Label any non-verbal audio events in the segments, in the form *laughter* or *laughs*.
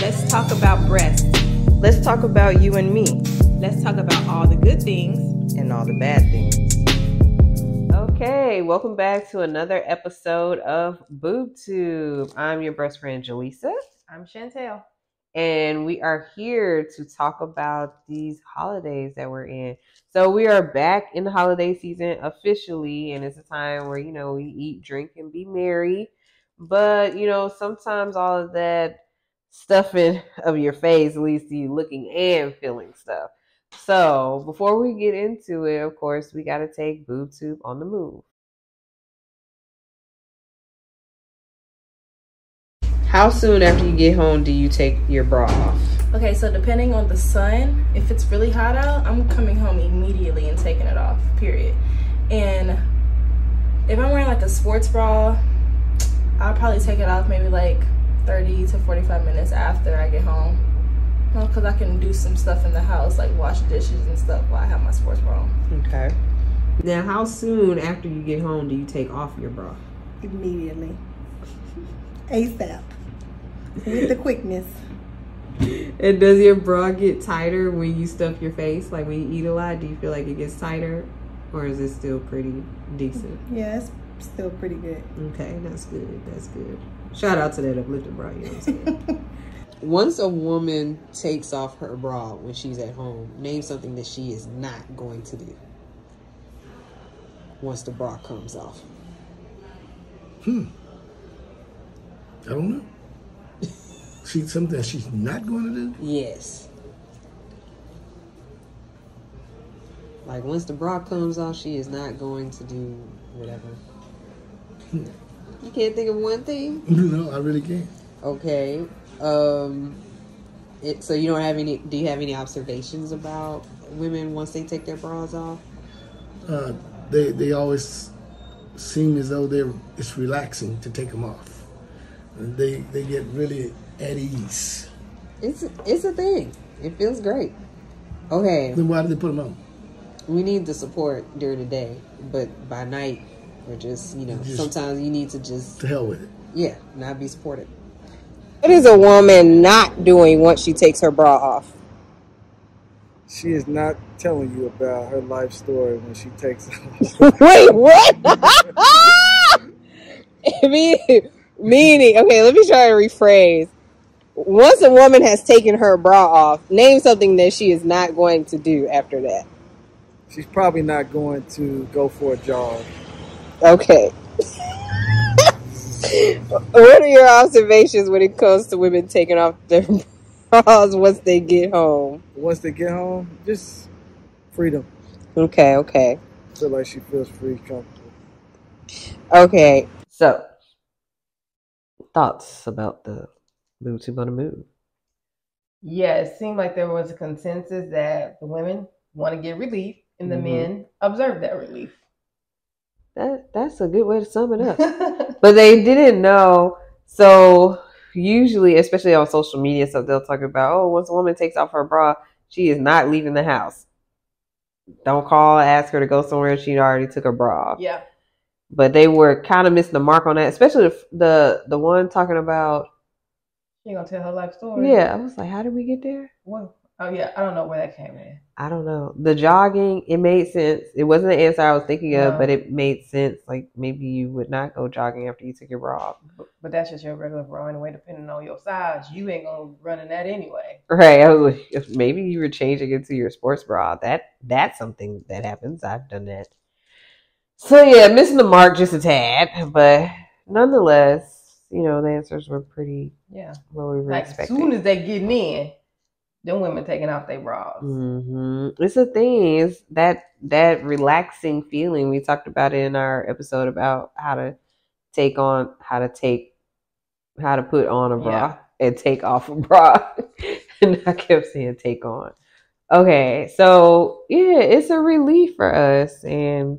Let's talk about breasts. Let's talk about you and me Let's talk about all the good things. and all the bad things. Okay, welcome back to another episode of BoobTube. I'm your best friend Jaleesa, I'm Chantel. and we are here to talk about these holidays that we're in. So we are back in the holiday season officially, and it's a time where you know we eat, drink, and be merry. But you know, sometimes all of that stuffing of your face leads to you looking and feeling stuff. So before we get into it, of course, we got to take BoobTube on the move. How soon after you get home do you take your bra off? Okay, so depending on the sun, if it's really hot out, I'm coming home immediately and taking it off, period. And if I'm wearing like a sports bra, I'll probably take it off maybe like 30 to 45 minutes after I get home. Well, because I can do some stuff in the house, like wash dishes and stuff while I have my sports bra on. Okay. Now, how soon after you get home do you take off your bra? immediately. ASAP. With the quickness. And does your bra get tighter when you stuff your face? Like when you eat a lot, do you feel like it gets tighter? Or is it still pretty decent? Yeah, it's still pretty good. Okay, that's good. That's good. Shout out to that uplifted bra, you know what I'm saying? *laughs* Once a woman takes off her bra when she's at home, name something that she is not going to do. Once the bra comes off. Hmm. I don't know. See something that she's not going to do? Yes. Like once the bra comes off, she is not going to do whatever. You can't think of one thing? No, I really can't. Okay. Um it, so you don't have any do you have any observations about women once they take their bras off? Uh, they they always seem as though they're it's relaxing to take them off. They they get really at ease. It's it's a thing. It feels great. Okay. Then why do they put them on? We need the support during the day, but by night or just, you know, Just- sometimes you need to just To hell with it. Yeah, not be supported. What is a woman not doing once she takes her bra off? she is not telling you about her life story when she takes off. *laughs* Wait, what? *laughs* meaning, meaning, okay, let me try to rephrase. Once a woman has taken her bra off, name something that she is not going to do after that. She's probably not going to go for a jog. Okay. what are your observations when it comes to women taking off their *laughs* bras once they get home? Once they get home, just freedom. Okay, okay. I Feel like she feels free, comfortable. Okay. So, thoughts about the move to on the move? Yeah, it seemed like there was a consensus that the women want to get relief and the Mhm. men observe that relief. That that's a good way to sum it up. *laughs* but they didn't know. So usually, especially on social media, so they'll talk about, oh, once a woman takes off her bra, she is not leaving the house. Don't call, ask her to go somewhere. She already took her bra off. yeah. But they were kind of missing the mark on that, especially the the, the one talking about. She gonna tell her life story. Yeah, I was like, how did we get there? Well, oh yeah, I don't know where that came in. I don't know. The jogging, it made sense. It wasn't the answer I was thinking of, No. but it made sense. Like maybe you would not go jogging after you took your bra off. But, but that's just your regular bra anyway, depending on your size. You ain't gonna run in that anyway. Right. I was like, if maybe you were changing it to your sports bra. That that's something that happens. I've done that. So yeah, missing the mark just a tad, but nonetheless, you know, the answers were pretty Yeah. what we were Like as soon as they getting in, them women taking off their bras. hmm It's a thing. It's that that relaxing feeling. We talked about it in our episode about how to take on how to take how to put on a bra Yeah. and take off a bra. *laughs* and I kept saying take on. Okay, so yeah, it's a relief for us and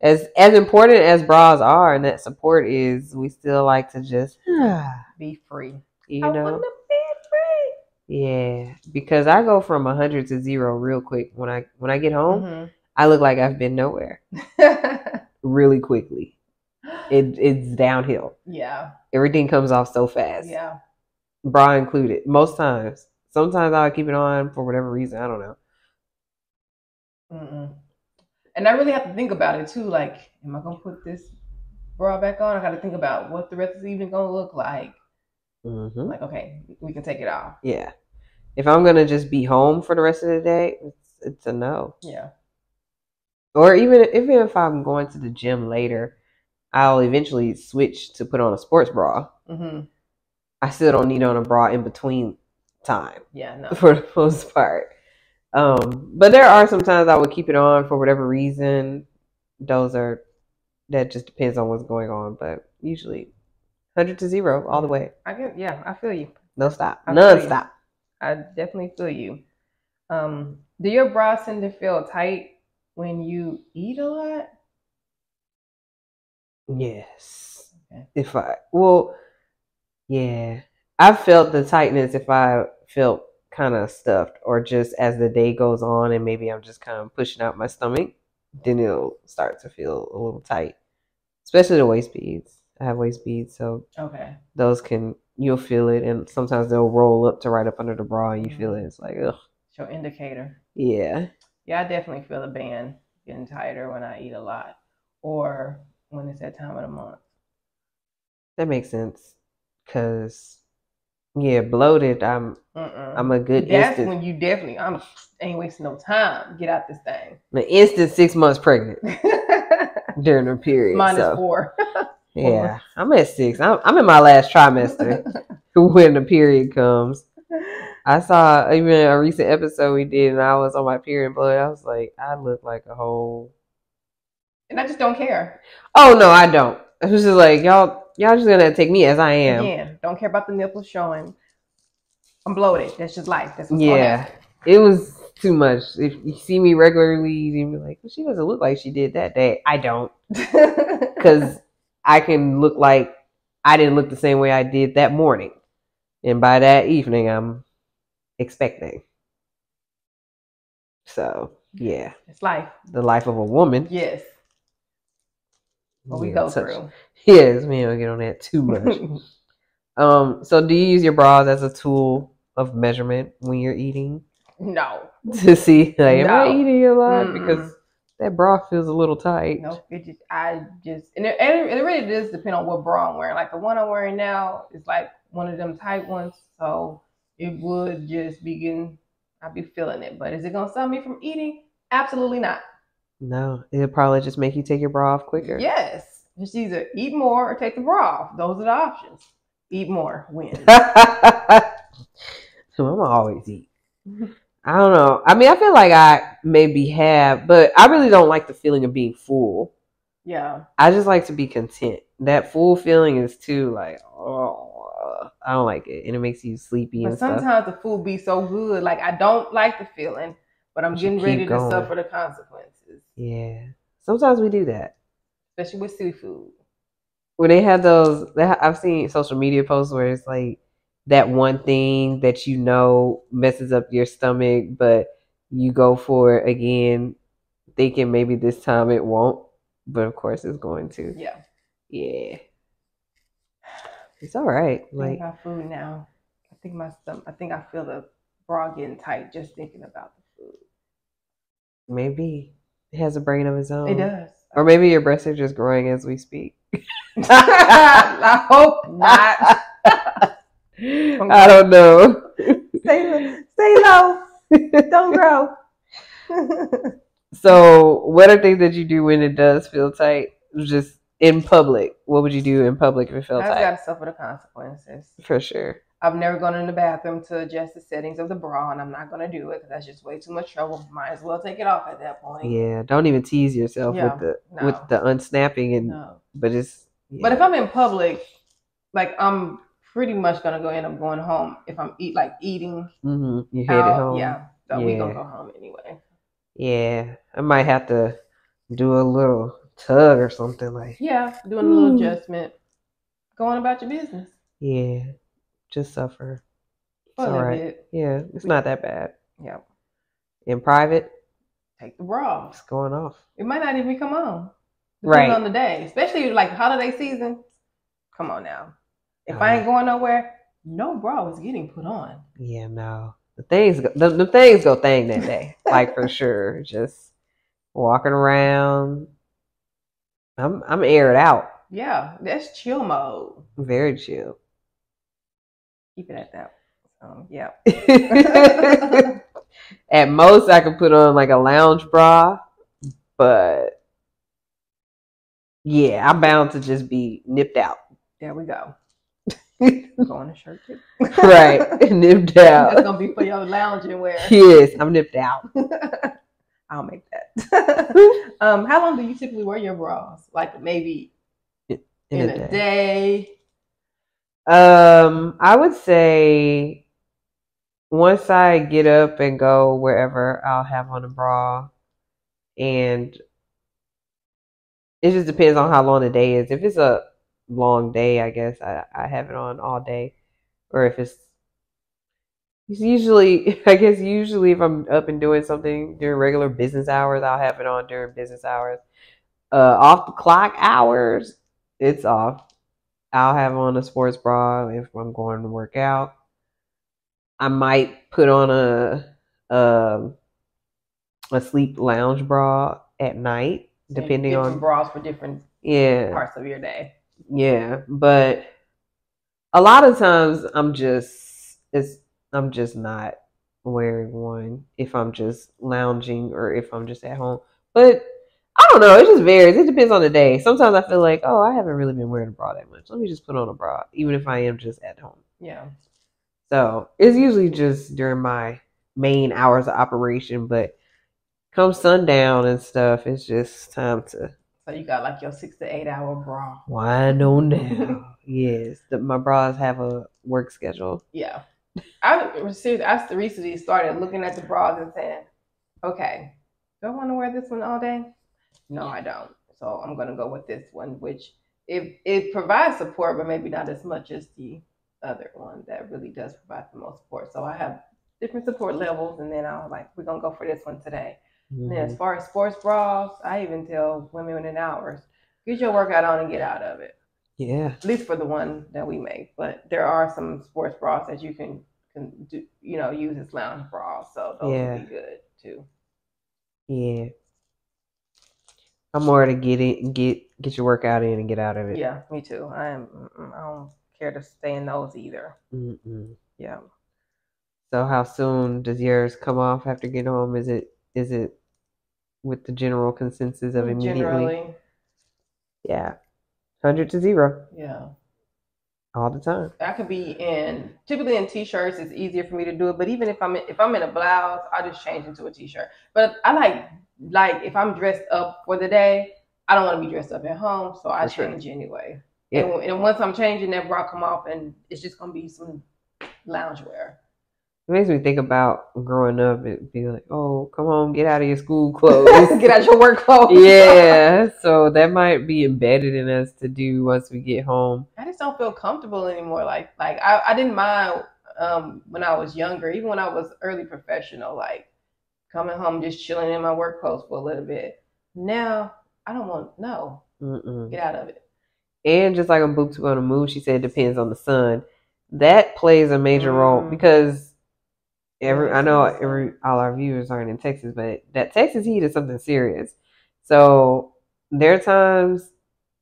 as as important as bras are and that support is, we still like to just *sighs* Be free. you I know wanna be free. Yeah, because I go from a hundred to zero real quick. When I when I get home, Mhm. I look like I've been nowhere *laughs* really quickly. It it's downhill. yeah, Everything comes off so fast. yeah. bra included. Most times. Sometimes I'll keep it on for whatever reason. I don't know. Mm-mm. And I really have to think about it too. Like, am I gonna put this bra back on? I got to think about what the rest of the evening gonna look like. hmm Like, okay, we can take it off. Yeah. If I'm gonna just be home for the rest of the day, it's, it's a no. Yeah. Or even even if I'm going to the gym later, I'll eventually switch to put on a sports bra. hmm I still don't need on a bra in between time Yeah. No. *laughs* for the most part. Um, but there are sometimes I would keep it on for whatever reason. Those are that just depends on what's going on, but usually hundred to zero all the way. I get. Yeah. I feel you. No stop. I None stop. I definitely feel you. Um, do your bras tend to feel tight when you eat a lot? Yes. Okay. If I well, yeah, I felt the tightness if I felt kind of stuffed, or just as the day goes on, and maybe I'm just kind of pushing out my stomach, then it'll start to feel a little tight, especially the waist beads. I have waist beads, so Okay. those can you'll feel it, and sometimes they'll roll up to right up under the bra, and you feel it. Mm-hmm. It's like, ugh, It's your indicator. yeah, Yeah, I definitely feel the band getting tighter when I eat a lot, or when it's that time of the month. that makes sense. Cause yeah, bloated. I'm Mm-mm. I'm a good That's instant. when you definitely. I'm ain't wasting no time. Get out this thing. An instant six months pregnant *laughs* during her period. Minus so, four. *laughs* Yeah, I'm at six. I'm, I'm in my last trimester *laughs* *laughs* when the period comes. I saw even a recent episode we did, and I was on my period blood. I was like, I look like a whole. and I just don't care. Oh no, I don't. I was just like y'all. Y'all just gonna take me as I am. Yeah, don't care about the nipples showing. I'm bloated. That's just life. That's Yeah, it was too much. If you see me regularly, you'd be like, well, she doesn't look like she did that day. I don't, *laughs* because I can look like I didn't look the same way I did that morning, and by that evening, I'm expecting. So yeah, it's life. the life of a woman. Yes. What we Yeah, go touch- through. *laughs* Yes, we don't get on that too much. *laughs* um, so do you use your bras as a tool of measurement when you're eating no. *laughs* to see like am I eating a lot Mm-mm. because that bra feels a little tight. No, it just I just and it, and it really does depend on what bra I'm wearing. Like the one I'm wearing now is like one of them tight ones, so it would just be getting. I'd be feeling it, but is it gonna stop me from eating? Absolutely not. No, it'll probably just make you take your bra off quicker. Yes, just either eat more or take the bra off. Those are the options. Eat more, win. *laughs* so I'm gonna always eat. *laughs* I don't know. I mean, I feel like I maybe have, but I really don't like the feeling of being full. yeah, I just like to be content. That full feeling is too like, oh, I don't like it, and it makes you sleepy but and stuff. sometimes the food be so good. Like I don't like the feeling, but I'm getting ready keep to suffer the consequences, Yeah, sometimes we do that. especially with seafood. When they have those, I've seen social media posts where it's like that one thing that you know messes up your stomach, but you go for it again, thinking maybe this time it won't, but of course it's going to. Yeah. Yeah, it's all right. Like about food now. I think my stomach. I think I feel the bra getting tight just thinking about the food. maybe it has a brain of its own. It does. Or maybe your breasts are just growing as we speak. *laughs* I hope not. *laughs* I don't know. *laughs* Stay, stay low. Don't grow. So, what are things that you do when it does feel tight? Just in public. What would you do in public if it felt tight? I tight? gotta suffer the consequences. For sure. I've never gone in the bathroom to adjust the settings of the bra, and I'm not gonna do it because that's just way too much trouble. Might as well take it off at that point. Yeah. Don't even tease yourself Yeah, with the no. with the unsnapping and No. but it's But if I'm in public, like I'm pretty much gonna go end up going home if I'm eat like eating hmm you headed home. Yeah, so we gonna go home anyway. Yeah. I might have to do a little tug or something like Yeah, doing a little Ooh. adjustment, going about your business yeah. Just suffer. It's all right. bit. Yeah, it's not that bad. Yeah, In private, take the bra it's going off. It might not even come on. Right. On the day, especially like holiday season. Come on now. If I ain't going nowhere, no bra was getting put on. Yeah, no. The things go, the, the things go thing that day. *laughs* like for sure. Just walking around. I'm I'm aired out. Yeah, that's chill mode. Very chill. Keep it at that. Um, yeah. *laughs* At most I could put on like a lounge bra, but yeah, I'm bound to just be nipped out. There we go. *laughs* Go on a shirt too. right. *laughs* nipped *laughs* That's out. gonna be for your lounging wear. Yes, I'm nipped out. I'll make that. um, how long do you typically wear your bras? Like maybe In in, a a day. day. Um, I would say once I get up and go wherever, I'll have on a bra, and it just depends on how long the day is. If it's a long day, I guess I, I have it on all day, or if it's it's usually, *laughs* I guess usually if I'm up and doing something during regular business hours, I'll have it on during business hours. Uh, off the clock hours, it's off. I'll have on a sports bra if I'm going to work out. I might put on a um a sleep lounge bra at night, depending on bras for different yeah parts of your day. Yeah. But a lot of times I'm just it's I'm just not wearing one if I'm just lounging or if I'm just at home. But I don't know. It just varies. It depends on the day. Sometimes I feel like, oh, I haven't really been wearing a bra that much. Let me just put on a bra, even if I am just at home. Yeah. So it's usually just during my main hours of operation. But come sundown and stuff, it's just time to So you got like your six to eight hour bra. wind on down. yes, the, my bras have a work schedule. Yeah. I was serious. I recently started looking at the bras and saying, okay, do I want to wear this one all day? No, I don't. So I'm going to go with this one, which it, it provides support, but maybe not as much as the other one that really does provide the most support. So I have different support levels, and then I'm like, we're going to go for this one today. Then as mm-hmm. far as sports bras, I even tell women in hours, get your workout on and get out of it Yeah, at least for the one that we make. But there are some sports bras that you can can do, you know, use as lounge bras, so those Yeah. would be good too. yeah. I'm more to get it, get get your workout in and get out of it. Yeah, me too. I am. I don't care to stay in those either. Mm-mm. Yeah, So how soon does yours come off after getting home? Is it is it with the general consensus of immediately? generally, Yeah, hundred to zero yeah. all the time. I could be in typically in t-shirts. It's easier for me to do it. But even if I'm in, if I'm in a blouse, I just change into a t-shirt. But I like like if I'm dressed up for the day, I don't want to be dressed up at home, so I For sure. change anyway. Yeah. And, and once I'm changing, that bra come off, and it's just gonna be some loungewear. It makes me think about growing up. It'd be like, oh, come home, get out of your school *laughs* clothes. Get out your work clothes. *laughs* yeah, so that might be embedded in us to do once we get home. I just don't feel comfortable anymore. Like like I, I didn't mind um when I was younger, even when I was early professional, like coming home just chilling in my work clothes for a little bit. Now I don't want no. Mm-mm. Get out of it. And just like on BoobTube on the Move, she said it depends on the sun. That plays a major role Mm. because every I know Depends on the sun. every all our viewers aren't in Texas, but that Texas heat is something serious. So there are times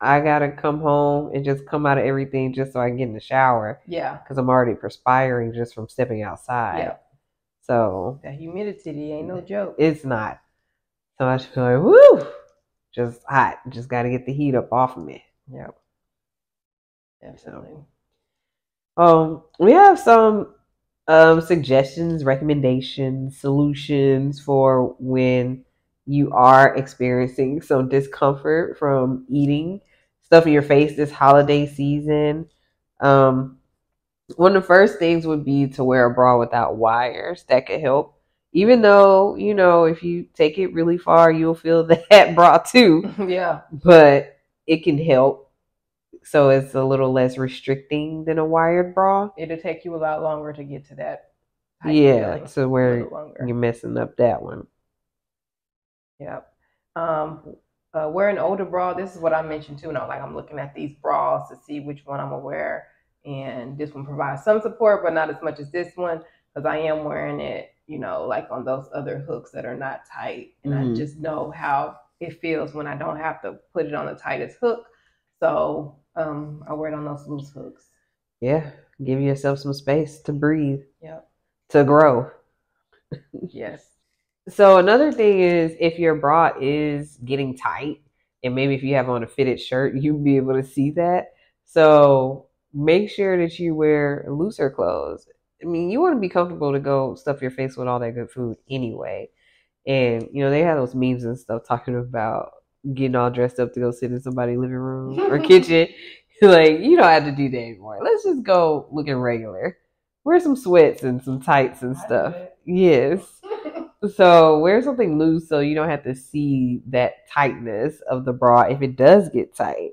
I gotta come home and just come out of everything just so I can get in the shower Yeah. because I'm already perspiring just from stepping outside. Yeah. So That humidity ain't no joke. it's not. So I just feel like, woo, just hot. Just got to get the heat up off of me. Yep. Definitely. Um, we have some um suggestions, recommendations, solutions for when you are experiencing some discomfort from eating stuff in your face this holiday season. Um, one of the first things would be to wear a bra without wires. That could help. Even though, you know, if you take it really far, you'll feel *laughs* that bra too *laughs* yeah. but it can help. So it's a little less restricting than a wired bra. It'll take you a lot longer to get to that. Yeah, so where you're messing up that one. Yep. Um, uh, wearing older bra. This is what I mentioned too. Now, like I'm looking at these bras to see which one I'm gonna wear and this one provides some support, but not as much as this one because I am wearing it, you know, like on those other hooks that are not tight, and I Mhm. just know how it feels when I don't have to put it on the tightest hook. So um, I wear it on those loose hooks. Yeah, give yourself some space to breathe, Yep. to grow. Yes. *laughs* So another thing is if your bra is getting tight, and maybe if you have on a fitted shirt, *laughs* you'll be able to see that. So make sure that you wear looser clothes. I mean, you want to be comfortable to go stuff your face with all that good food anyway. And you know, they have those memes and stuff talking about getting all dressed up to go sit in somebody's living room or *laughs* kitchen. *laughs* like, you don't have to do that anymore. Let's just go looking regular. Wear some sweats and some tights and stuff. Yes. *laughs* So wear something loose so you don't have to see that tightness of the bra if it does get tight.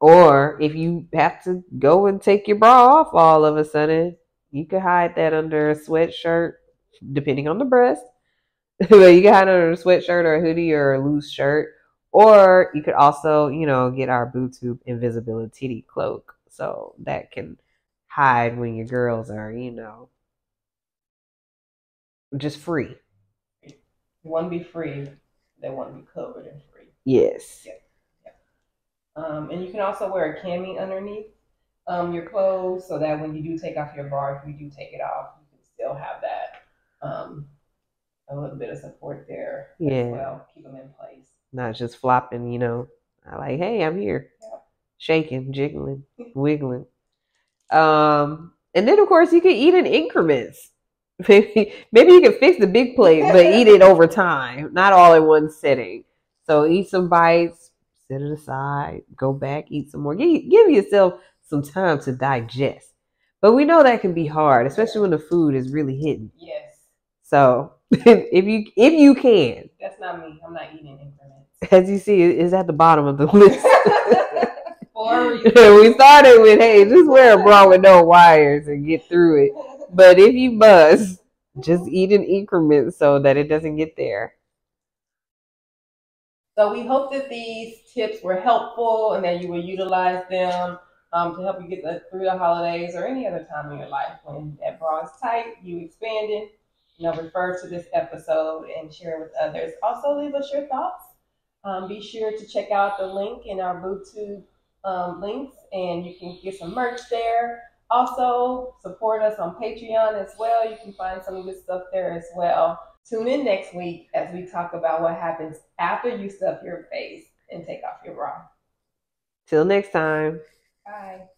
Or if you have to go and take your bra off all of a sudden, you could hide that under a sweatshirt, depending on the breast. but you can hide under a sweatshirt or a hoodie or a loose shirt. Or you could also, you know, get our tube invisibility cloak. So that can hide when your girls are, you know, just free. You want to be free. They want to be covered and free. Yes. Um, and you can also wear a cami underneath um, your clothes so that when you do take off your bar, if you do take it off, you can still have that um, a little bit of support there Yeah. as well. Keep them in place. Not just flopping, you know. I like, hey, I'm here. Shaking, jiggling, wiggling. Um, and then of course you can eat in increments. *laughs* Maybe maybe you can fix the big plate, but eat it over *laughs* time, not all in one sitting. So eat some bites, set it aside, go back, eat some more. Give, give yourself some time to digest. But we know that can be hard, especially when the food is really hidden. Yes, So *laughs* if you if you can, that's not me. I'm not eating increments. As you see, it is at the bottom of the *laughs* list. *laughs* we started with, hey, just wear a bra with no wires and get through it. But if you must, just eat in increments so that it doesn't get there. So we hope that these tips were helpful and that you will utilize them um, to help you get the, through the holidays or any other time in your life when that bra is tight, you expanding. You know, refer to this episode and share it with others. Also, leave us your thoughts. Um, be sure to check out the link in our BoobTube um, links, and you can get some merch there. Also, support us on Patreon as well. You can find some of good stuff there as well. Tune in next week as we talk about what happens after you stuff your face and take off your bra. Till next time. Bye.